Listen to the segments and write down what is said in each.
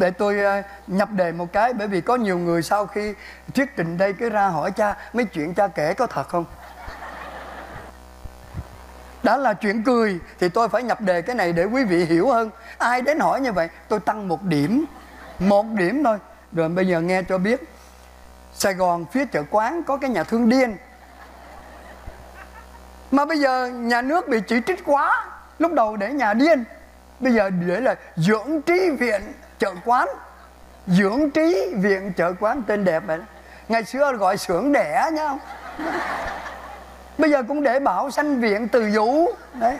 để tôi ờ, nhập đề một cái, bởi vì có nhiều người sau khi thuyết trình đây cứ ra hỏi cha, mấy chuyện cha kể có thật không? Đã là chuyện cười, thì tôi phải nhập đề cái này để quý vị hiểu hơn. Ai đến hỏi như vậy, tôi tăng một điểm một điểm thôi. Rồi bây giờ nghe cho biết, sài gòn phía chợ quán có cái nhà thương điên. Mà bây giờ nhà nước bị chỉ trích quá, lúc đầu để nhà điên bây giờ để là dưỡng trí viện chợ quán. Dưỡng trí viện chợ quán tên đẹp vậy đó. ngày xưa gọi xưởng đẻ nhá bây giờ cũng để bảo sanh viện từ vũ. Đấy.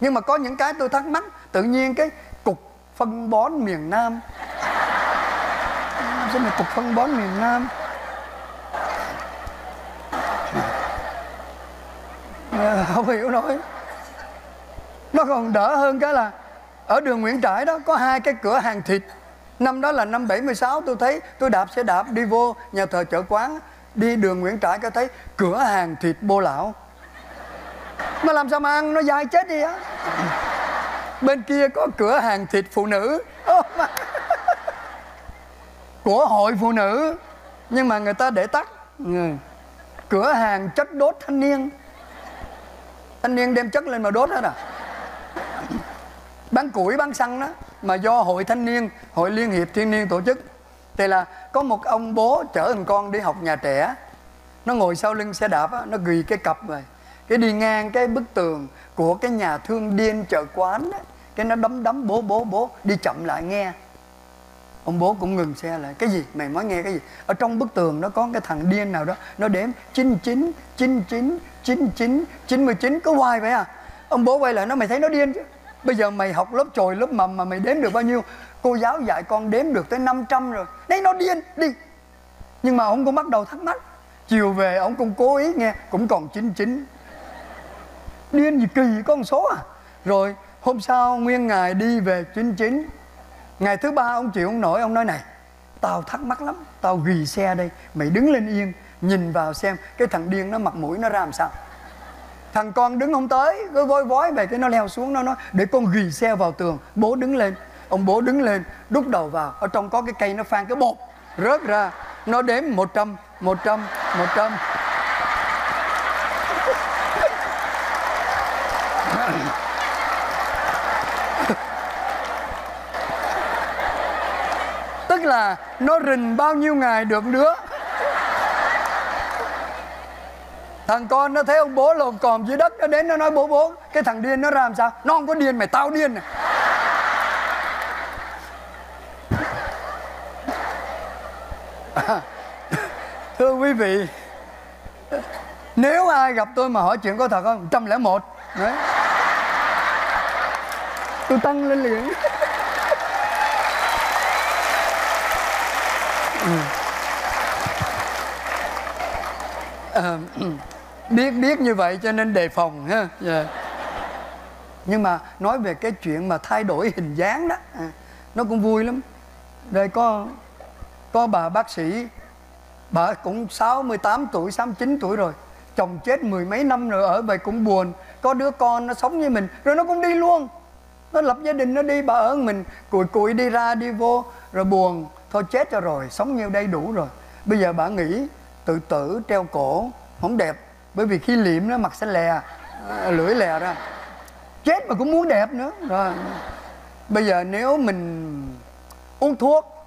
Nhưng mà có những cái tôi thắc mắc, tự nhiên cái cục phân bón miền nam. Sao mà cục phân bón miền nam? Không hiểu nổi nó còn đỡ hơn cái là ở đường Nguyễn Trãi đó có hai cái cửa hàng thịt. Năm đó là năm 76 tôi thấy tôi đạp xe đạp đi vô nhà thờ chợ quán đi đường Nguyễn Trãi có thấy cửa hàng thịt bô lão. Mà làm sao mà ăn nó dai chết đi á. Bên kia có cửa hàng thịt phụ nữ. Của hội phụ nữ nhưng mà người ta để tắt. Ừ. cửa hàng chất đốt thanh niên. Thanh niên đem chất lên mà đốt hết à bán củi bán xăng đó mà do hội thanh niên hội liên hiệp thiên niên tổ chức. Thì là có một ông bố chở thằng con đi học nhà trẻ. Nó ngồi sau lưng xe đạp á, nó ghi cái cặp rồi. Cái đi ngang cái bức tường của cái nhà thương điên chợ quán đó, cái nó đấm đấm bố bố bố đi chậm lại nghe. Ông bố cũng ngừng xe lại. Cái gì? Mày mới nghe cái gì? Ở trong bức tường nó có cái thằng điên nào đó nó đếm 99 99 99 99 cứ hoài vậy à? Ông bố quay lại nó mày thấy nó điên chứ? Bây giờ mày học lớp chồi, lớp mầm mà mày đếm được bao nhiêu? Cô giáo dạy con đếm được tới 500 rồi. Đấy, nó điên, đi. Nhưng mà ông cũng bắt đầu thắc mắc. Chiều về, ông cũng cố ý nghe, cũng còn 99 điên gì kỳ con số à? Rồi, hôm sau nguyên ngày đi về 99 ngày thứ ba ông chịu không nổi, ông nói này, tao thắc mắc lắm, tao ghi xe đây, mày đứng lên yên, nhìn vào xem, cái thằng điên nó mặt mũi nó ra làm sao? Thằng con đứng không tới, cứ vối vói về cái nó leo xuống, nó nói, để con ghì xe vào tường. Bố đứng lên, ông bố đứng lên, đút đầu vào. Ở trong có cái cây nó phan cái bột, rớt ra. Nó đếm 100 100 100 tức là nó rình bao nhiêu ngày được đứa thằng con nó thấy ông bố lồm còm dưới đất nó đến nó nói bố bố cái thằng điên nó ra làm sao? Nó không có điên mày tao điên này. Thưa quý vị nếu ai gặp tôi mà hỏi chuyện có thật không? 101 đấy. Tôi tăng lên liền. Ừ. Ờ, biết biết như vậy cho nên đề phòng ha. Yeah. nhưng mà nói về cái chuyện mà thay đổi hình dáng đó à, nó cũng vui lắm. Đây có có bà bác sĩ bà cũng 68 tuổi 69 tuổi rồi chồng chết mười mấy năm rồi ở vậy cũng buồn. Có đứa con nó sống như mình rồi nó cũng đi luôn. Nó lập gia đình nó đi bà ở mình cùi cùi đi ra đi vô rồi buồn. Thôi chết cho rồi sống nhiêu đây đủ rồi. Bây giờ bà nghĩ tự tử treo cổ không đẹp bởi vì khi liệm nó mặt sẽ lè ờ, lưỡi lè ra. Chết mà cũng muốn đẹp nữa. Rồi. Bây giờ nếu mình uống thuốc,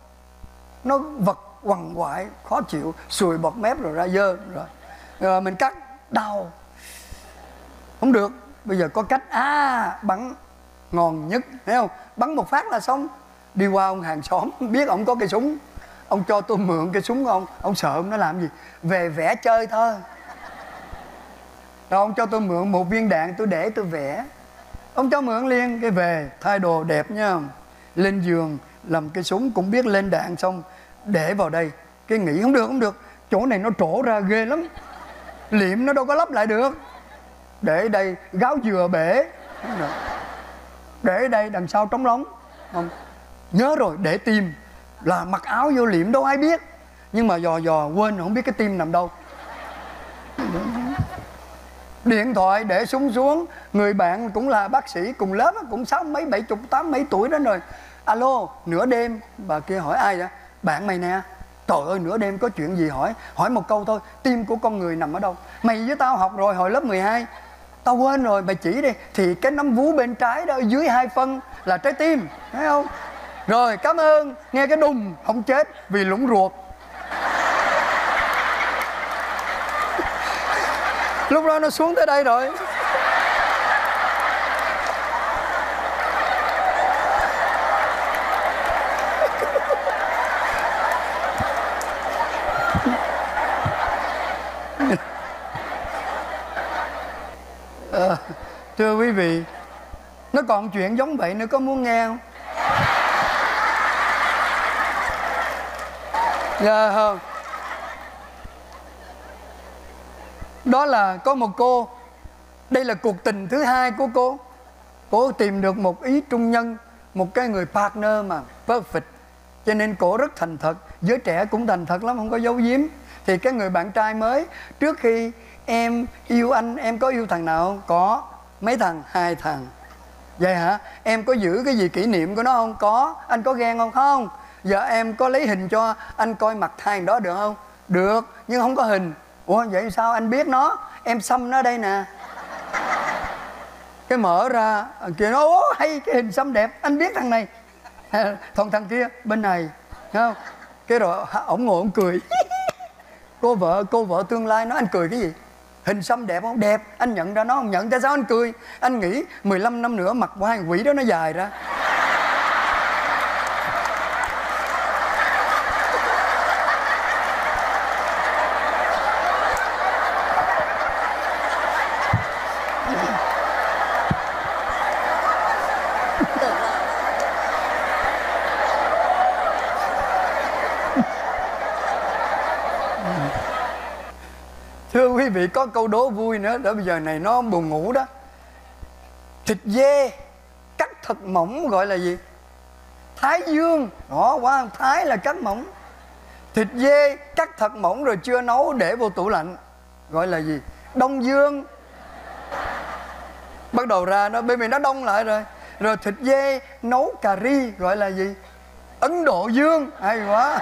nó vật quằn quại, khó chịu, sùi bọt mép rồi ra dơ, rồi. Rồi mình cắt đau. Không được. Bây giờ có cách. À bắn ngon nhất, thấy không? Bắn một phát là xong. Đi qua ông hàng xóm biết ông có cây súng. Ông cho tôi mượn cây súng ông. Ông sợ ông nó làm gì? Về vẽ chơi thôi rồi ông cho tôi mượn một viên đạn tôi để tôi vẽ. Ông cho mượn liền, cái về, thay đồ đẹp nha. Lên giường, làm cái súng cũng biết lên đạn xong, để vào đây. Cái nghĩ không được không được. Chỗ này nó trổ ra ghê lắm. Liệm nó đâu có lắp lại được. Để đây, gáo dừa bể. Để đây, đằng sau trống lóng không, nhớ rồi, để tim. Là mặc áo vô liệm, đâu ai biết. Nhưng mà dò dò, quên, không biết cái tim nằm đâu điện thoại để súng xuống. Người bạn cũng là bác sĩ cùng lớp, cũng sáu mấy, bảy chục, tám mấy tuổi đó rồi. Alo, nửa đêm. Bà kia hỏi ai vậy? Bạn mày nè. Trời ơi, nửa đêm có chuyện gì hỏi? Hỏi một câu thôi, tim của con người nằm ở đâu? Mày với tao học rồi hồi lớp 12 tao quên rồi, mày chỉ đi. Thì cái nắm vú bên trái đó dưới hai phân là trái tim, thấy không? Rồi, cảm ơn. Nghe cái đùng, không chết vì lũng ruột. Lúc đó nó xuống tới đây rồi. À, thưa quý vị nó còn chuyện giống vậy nữa có muốn nghe không? Dạ không. Đó là có một cô. Đây là cuộc tình thứ hai của cô. Cô tìm được một ý trung nhân, một cái người partner mà perfect. Cho nên cổ rất thành thật. Giới trẻ cũng thành thật lắm, không có giấu giếm. Thì cái người bạn trai mới, trước khi em yêu anh, em có yêu thằng nào không? Có. Mấy thằng? Hai thằng. Vậy hả? Em có giữ cái gì kỷ niệm của nó không? Có. Anh có ghen không? Không. Giờ em có lấy hình cho anh coi mặt thằng đó được không? Được, nhưng không có hình ủa, vậy sao anh biết nó? Em xăm nó đây nè. Cái mở ra kia nó ố hay, cái hình xăm đẹp. Anh biết thằng này. Còn thằng kia, bên này, thấy không? Cái rồi ổng ngồi, ổng cười. Cô vợ cô vợ tương lai nói, anh cười cái gì? Hình xăm đẹp không? Đẹp. Anh nhận ra nó không? Nhận tại sao? Anh cười. Anh nghĩ 15 năm nữa, mặt của hai quỷ đó nó dài ra. Quý vị có câu đố vui nữa, Đó bây giờ này nó buồn ngủ đó. Thịt dê, cắt thật mỏng gọi là gì? Thái dương. Đó quá thái là cắt mỏng. Thịt dê, cắt thật mỏng rồi chưa nấu để vô tủ lạnh, gọi là gì? Đông dương. Bắt đầu ra nó, bên mình nó đông lại rồi. Rồi thịt dê, nấu cà ri, gọi là gì? Ấn độ dương. Hay quá.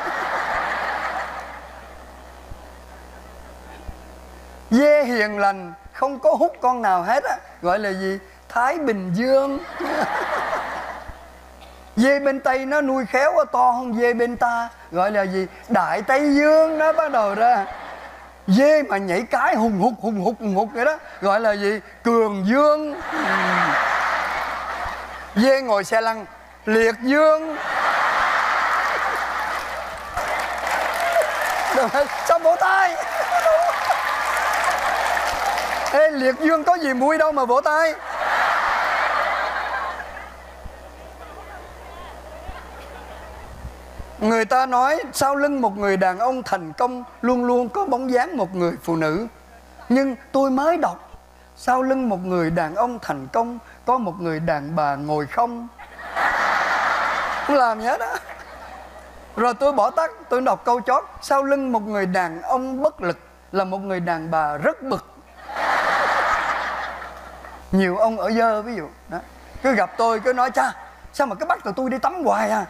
Dê hiền lành, không có hút con nào hết á. Gọi là gì? Thái bình dương. Dê bên tây nó nuôi khéo quá, to hơn dê bên ta. Gọi là gì? Đại tây dương nó bắt đầu ra. Dê mà nhảy cái hùng hục hùng hục hùng hục vậy đó. Gọi là gì? Cường dương. Dê ngồi xe lăn, liệt dương. Sao bổ tay. Ê, liệt dương có gì vui đâu mà vỗ tay. Người ta nói, sau lưng một người đàn ông thành công, Luôn luôn có bóng dáng một người phụ nữ. Nhưng tôi mới đọc, Sau lưng một người đàn ông thành công, Có một người đàn bà ngồi không. Không làm nhớ đó Rồi tôi bỏ tắt, Tôi đọc câu chót. Sau lưng một người đàn ông bất lực Là một người đàn bà rất bực nhiều ông ở dơ, ví dụ. Đó. Cứ gặp tôi, cứ nói, cha, sao mà cứ bắt tụi tôi đi tắm hoài à?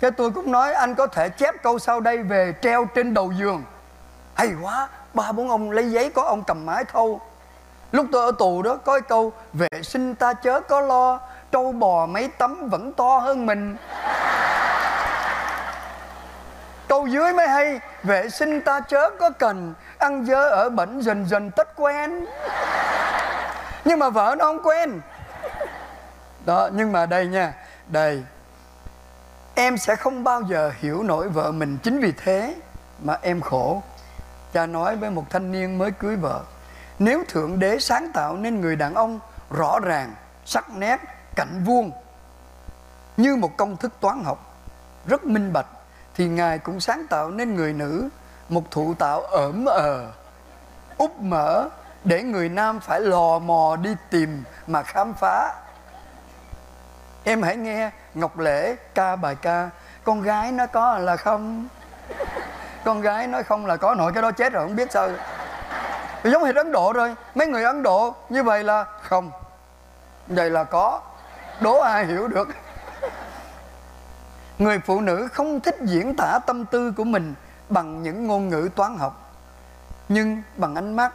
Cái tôi cũng nói, anh có thể chép câu sau đây về treo trên đầu giường. Hay quá, ba bốn ông lấy giấy có ông cầm mái thâu. Lúc tôi ở tù đó, có cái câu, vệ sinh ta chớ có lo, trâu bò mấy tấm vẫn to hơn mình câu dưới mới hay, vệ sinh ta chớ có cần, ăn dơ ở bẩn dần dần tất quen. Nhưng mà vợ nó không quen. Đó, nhưng mà đây nha, đây. Em sẽ không bao giờ hiểu nổi vợ mình chính vì thế mà em khổ. Cha nói với một thanh niên mới cưới vợ, nếu thượng đế sáng tạo nên người đàn ông rõ ràng, sắc nét cạnh vuông, như một công thức toán học, rất minh bạch thì ngài cũng sáng tạo nên người nữ, một thụ tạo ẩm ờ úp mở để người nam phải lò mò đi tìm mà khám phá. Em hãy nghe ngọc lễ ca bài ca, con gái nó có là không? Con gái nói không là có. Nội cái đó chết rồi, không biết sao. Giống hệt ấn độ rồi mấy người ấn độ như vậy là không. Vậy là có. Đố ai hiểu được người phụ nữ không thích diễn tả tâm tư của mình bằng những ngôn ngữ toán học. Nhưng bằng ánh mắt,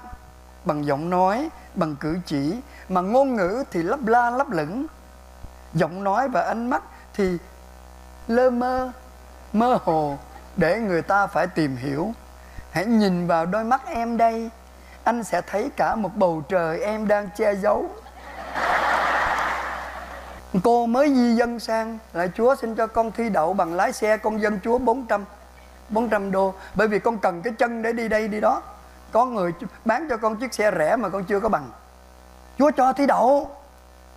bằng giọng nói, bằng cử chỉ mà ngôn ngữ thì lấp la lấp lửng. Giọng nói và ánh mắt thì lơ mơ mơ hồ để người ta phải tìm hiểu. Hãy nhìn vào đôi mắt em đây, anh sẽ thấy cả một bầu trời em đang che giấu cô mới di dân sang lại chúa xin cho con thi đậu bằng lái xe, con dân chúa 400 400 đô. Bởi vì con cần cái chân để đi đây, đi đó. Có người bán cho con chiếc xe rẻ mà con chưa có bằng. Chúa cho thi đậu.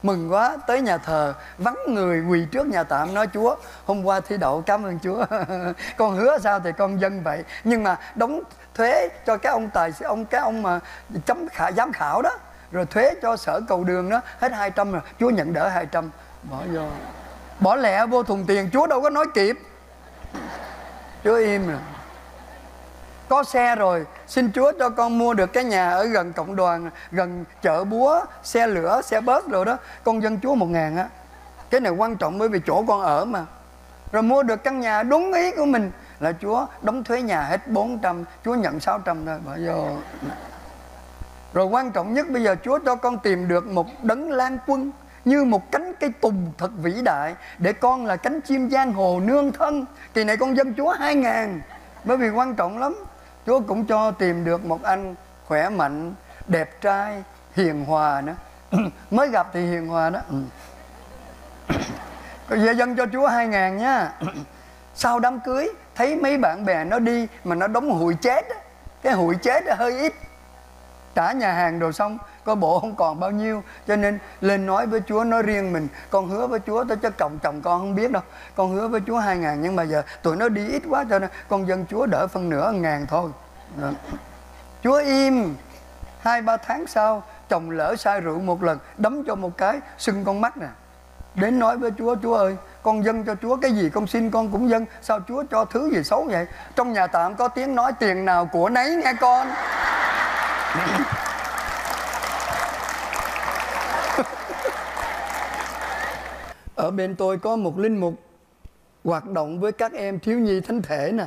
Mừng quá, tới nhà thờ, vắng người quỳ trước nhà tạm, nói, chúa, hôm qua thi đậu, cảm ơn chúa. Con hứa sao thì con dân vậy. Nhưng mà đóng thuế cho cái ông tài, ông, cái ông mà chấm khả giám khảo đó rồi thuế cho sở cầu đường đó, hết 200 rồi. Chúa nhận đỡ 200 bỏ vô. Bỏ lẹ vô thùng tiền, chúa đâu có nói kịp. Chúa im rồi có xe rồi, xin chúa cho con mua được cái nhà ở gần cộng đoàn, gần chợ búa, xe lửa, xe bớt rồi đó. Con dân chúa một ngàn á. Cái này quan trọng bởi vì chỗ con ở mà. Rồi mua được căn nhà đúng ý của mình là chúa đóng thuế nhà hết 400 chúa nhận 600 thôi. Bỏ vô rồi quan trọng nhất bây giờ chúa cho con tìm được một đấng lan quân như một cánh cây tùng thật vĩ đại để con là cánh chim giang hồ nương thân kỳ này con dân chúa hai ngàn bởi vì quan trọng lắm Chúa cũng cho tìm được một anh khỏe mạnh, đẹp trai, hiền hòa nữa. Mới gặp thì hiền hòa đó. Còn về dân cho Chúa hai ngàn nha. Sau đám cưới thấy mấy bạn bè nó đi mà nó đóng hụi chết. Cái hụi chết hơi ít. Trả nhà hàng đồ xong, có bộ không còn bao nhiêu. Cho nên lên nói với Chúa, nói riêng mình, con hứa với Chúa tới cho chồng chồng con không biết đâu. Con hứa với Chúa hai ngàn, nhưng mà giờ tụi nó đi ít quá cho nên con dân Chúa đỡ phân nửa ngàn thôi. Đó. Chúa im. Hai ba tháng sau, chồng lỡ sai rượu một lần, đấm cho một cái, sưng con mắt nè. Đến nói với Chúa Chúa ơi, con dân cho Chúa cái gì con xin con cũng dân. Sao Chúa cho thứ gì xấu vậy? Trong nhà tạm có tiếng nói tiền nào của nấy nghe con ở bên tôi có một linh mục hoạt động với các em thiếu nhi thánh thể nè.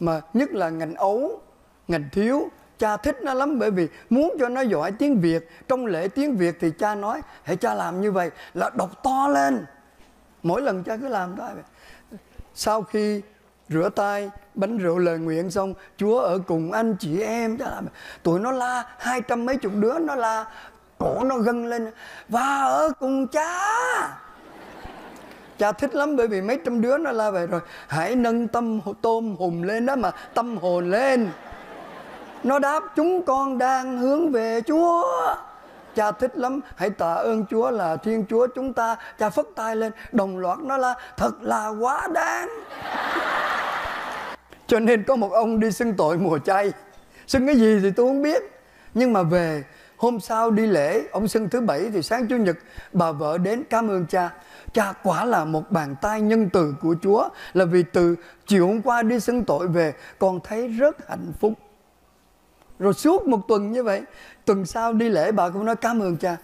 Mà nhất là ngành ấu, ngành thiếu, cha thích nó lắm bởi vì muốn cho nó giỏi tiếng việt. Trong lễ tiếng việt thì cha nói, hãy cha làm như vậy là đọc to lên. Mỗi lần cha cứ làm thôi. Sau khi rửa tay bánh rượu lời nguyện xong chúa ở cùng anh chị em. Tụi nó la hai trăm mấy chục đứa nó la cổ nó gân lên và ở cùng cha. Cha thích lắm bởi vì mấy trăm đứa nó la về rồi hãy nâng tâm tôm hùm lên đó mà tâm hồn lên. Nó đáp chúng con đang hướng về chúa. Cha thích lắm hãy tạ ơn chúa là thiên chúa chúng ta. Cha phất tay lên đồng loạt nó la, thật là quá đáng cho nên có một ông đi xưng tội mùa chay. Xưng cái gì thì tôi không biết. Nhưng mà về hôm sau đi lễ, ông xưng thứ bảy thì sáng chủ nhật, bà vợ đến cảm ơn cha. Cha quả là một bàn tay nhân từ của chúa, là vì từ chiều hôm qua đi xưng tội về, con thấy rất hạnh phúc. Rồi suốt một tuần như vậy, tuần sau đi lễ, bà cũng nói cảm ơn cha.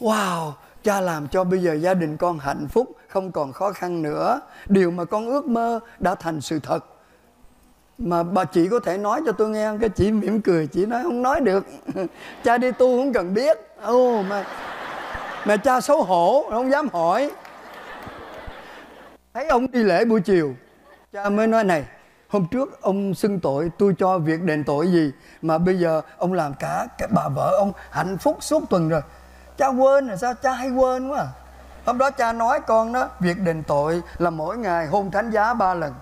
Wow, cha làm cho bây giờ gia đình con hạnh phúc, không còn khó khăn nữa. Điều mà con ước mơ đã thành sự thật mà bà chị có thể nói cho tôi nghe cái chị mỉm cười chị nói không nói được. Cha đi tu không cần biết. Ô oh, mà mà cha xấu hổ không dám hỏi. Thấy ông đi lễ buổi chiều cha mới nói này hôm trước ông xưng tội tôi cho việc đền tội gì mà bây giờ ông làm cả cái bà vợ ông hạnh phúc suốt tuần rồi. Cha quên là sao? Cha hay quên quá à. hôm đó cha nói con đó việc đền tội là mỗi ngày hôn thánh giá ba lần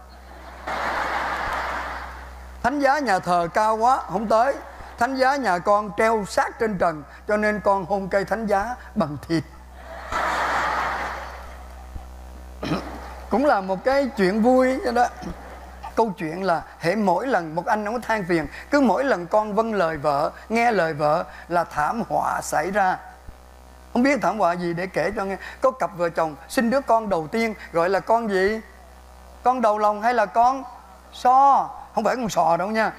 thánh giá nhà thờ cao quá, không tới. Thánh giá nhà con treo sát trên trần, cho nên con hôn cây thánh giá bằng thịt. Cũng là một cái chuyện vui đó câu chuyện là hệ mỗi lần một anh ông than phiền, cứ mỗi lần con vâng lời vợ, nghe lời vợ là thảm họa xảy ra. Không biết thảm họa gì để kể cho nghe. Có cặp vợ chồng sinh đứa con đầu tiên, gọi là con gì? Con đầu lòng hay là con so? Không phải con sò đâu nha.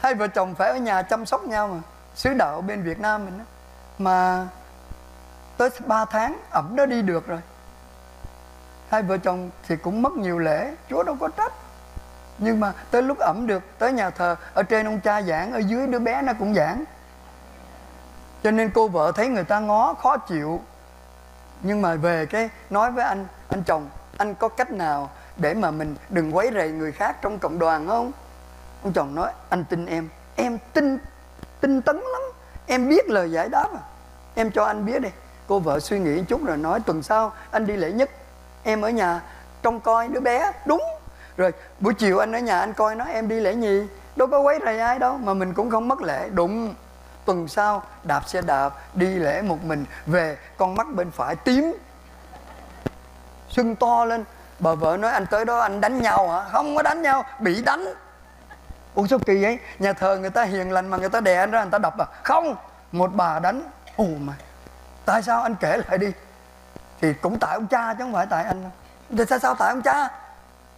Hai vợ chồng phải ở nhà chăm sóc nhau mà. Sứ đạo bên Việt Nam mình đó. mà tới 3 tháng, ẩm nó đi được rồi. Hai vợ chồng thì cũng mất nhiều lễ, chúa đâu có trách. Nhưng mà tới lúc ẩm được, tới nhà thờ, ở trên ông cha giảng, ở dưới đứa bé nó cũng giảng. Cho nên cô vợ thấy người ta ngó, khó chịu. Nhưng mà về cái, nói với anh anh chồng, anh có cách nào để mà mình đừng quấy rầy người khác trong cộng đoàn không? Ông chồng nói, anh tin em. Em tin, tinh tấn lắm. Em biết lời giải đáp à. Em cho anh biết đi. Cô vợ suy nghĩ chút rồi nói, tuần sau anh đi lễ nhất. Em ở nhà trông coi đứa bé. Đúng. Rồi buổi chiều anh ở nhà anh coi nó em đi lễ nhì. Đâu có quấy rầy ai đâu, mà mình cũng không mất lễ. Đúng. Tuần sau đạp xe đạp, đi lễ một mình về con mắt bên phải tím sưng to lên bà vợ nói anh tới đó anh đánh nhau hả? Không có đánh nhau, bị đánh. Ủa sao kỳ vậy? Nhà thờ người ta hiền lành mà người ta đè anh ra, người ta đập à? Không, một bà đánh. Ồ mà. Tại sao anh kể lại đi? Thì cũng tại ông cha chứ không phải tại anh thì sao sao tại ông cha?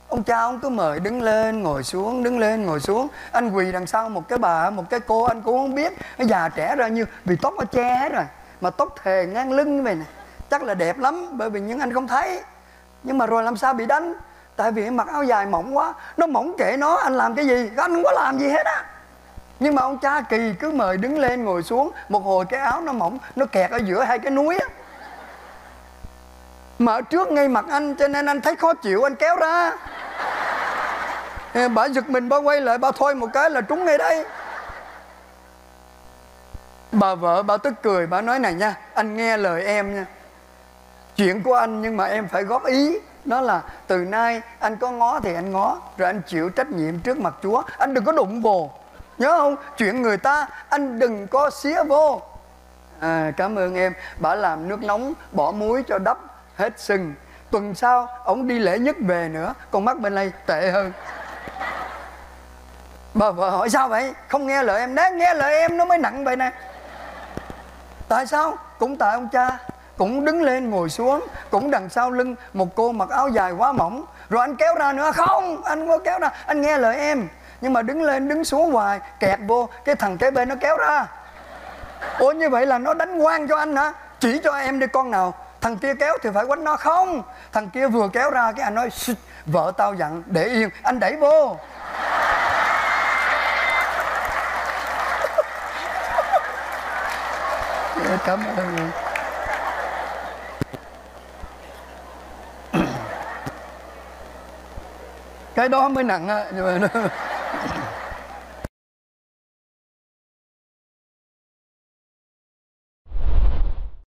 Ông cha ông cứ mời đứng lên, ngồi xuống, đứng lên, ngồi xuống. Anh quỳ đằng sau một cái bà, một cái cô, anh cũng không biết. Nó già trẻ ra như, vì tóc nó che hết rồi, mà tóc thề ngang lưng như vậy nè. Chắc là đẹp lắm, bởi vì những anh không thấy nhưng mà rồi làm sao bị đánh? Tại vì mặc áo dài mỏng quá. Nó mỏng kệ nó, anh làm cái gì? Anh không có làm gì hết á. Nhưng mà ông cha kỳ cứ mời đứng lên ngồi xuống. Một hồi cái áo nó mỏng, nó kẹt ở giữa hai cái núi á. Mà ở trước ngay mặt anh, cho nên anh thấy khó chịu, anh kéo ra. Bà giật mình, bà quay lại, bà thôi một cái là trúng ngay đây. Bà vợ, bà tức cười, bà nói này nha, anh nghe lời em nha chuyện của anh nhưng mà em phải góp ý. Đó là từ nay anh có ngó thì anh ngó rồi anh chịu trách nhiệm trước mặt chúa. Anh đừng có đụng vô nhớ không? Chuyện người ta anh đừng có xía vô. À, cảm ơn em. Bà làm nước nóng bỏ muối cho đắp hết sưng tuần sau ông đi lễ nhất về nữa. Con mắt bên đây tệ hơn. Bà vợ hỏi sao vậy? Không nghe lời em đáng nghe lời em nó mới nặng vậy nè. Tại sao? Cũng tại ông cha cũng đứng lên ngồi xuống, cũng đằng sau lưng một cô mặc áo dài quá mỏng. Rồi anh kéo ra nữa, không, anh có kéo ra, anh nghe lời em. Nhưng mà đứng lên, đứng xuống hoài kẹt vô, cái thằng kế bên nó kéo ra. Ủa, như vậy là nó đánh quan cho anh hả? Chỉ cho em đi con nào. Thằng kia kéo thì phải quánh nó. Không, thằng kia vừa kéo ra cái anh nói vợ tao dặn, để yên, anh đẩy vô. Cảm ơn cái đó mới nặng á.